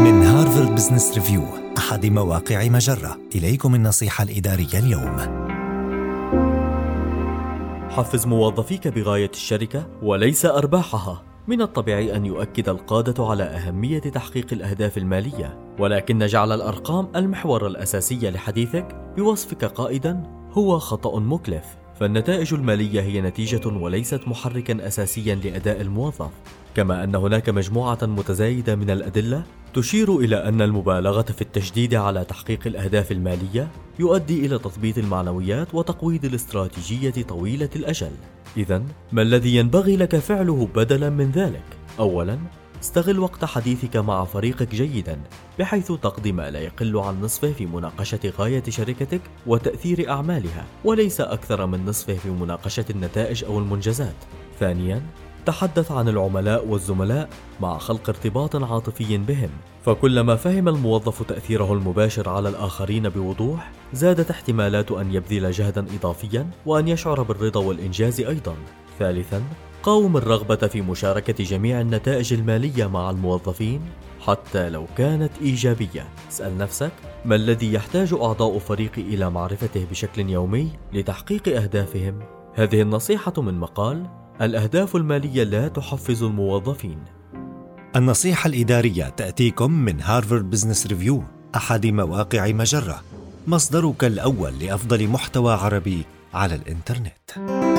من هارفارد بزنس ريفيو أحد مواقع مجرة. إليكم النصيحة الإدارية اليوم. حفز موظفيك بغاية الشركة وليس أرباحها. من الطبيعي أن يؤكد القادة على أهمية تحقيق الأهداف المالية. ولكن جعل الأرقام المحور الأساسي لحديثك بوصفك قائدا هو خطأ مكلف. فالنتائج المالية هي نتيجة وليست محركا أساسيا لأداء الموظف كما أن هناك مجموعة متزايدة من الأدلة تشير إلى أن المبالغة في التشديد على تحقيق الأهداف المالية يؤدي إلى تثبيط المعنويات وتقويض الاستراتيجية طويلة الأجل. إذا ما الذي ينبغي لك فعله بدلا من ذلك؟ أولا استغل وقت حديثك مع فريقك جيدا بحيث تقضي ما لا يقل عن نصفه في مناقشة غاية شركتك وتأثير أعمالها وليس أكثر من نصفه في مناقشة النتائج أو المنجزات. ثانيا تحدث عن العملاء والزملاء مع خلق ارتباط عاطفي بهم. فكلما فهم الموظف تأثيره المباشر على الآخرين بوضوح زادت احتمالات أن يبذل جهدا إضافيا وأن يشعر بالرضا والإنجاز أيضا. ثالثا قاوم الرغبة في مشاركة جميع النتائج المالية مع الموظفين؟ حتى لو كانت إيجابية. اسأل نفسك ما الذي يحتاج أعضاء فريقي إلى معرفته بشكل يومي لتحقيق أهدافهم؟ هذه النصيحة من مقال الأهداف المالية لا تحفز الموظفين. النصيحة الإدارية تأتيكم من هارفارد بزنس ريفيو أحد مواقع مجرة مصدرك الأول لأفضل محتوى عربي على الإنترنت.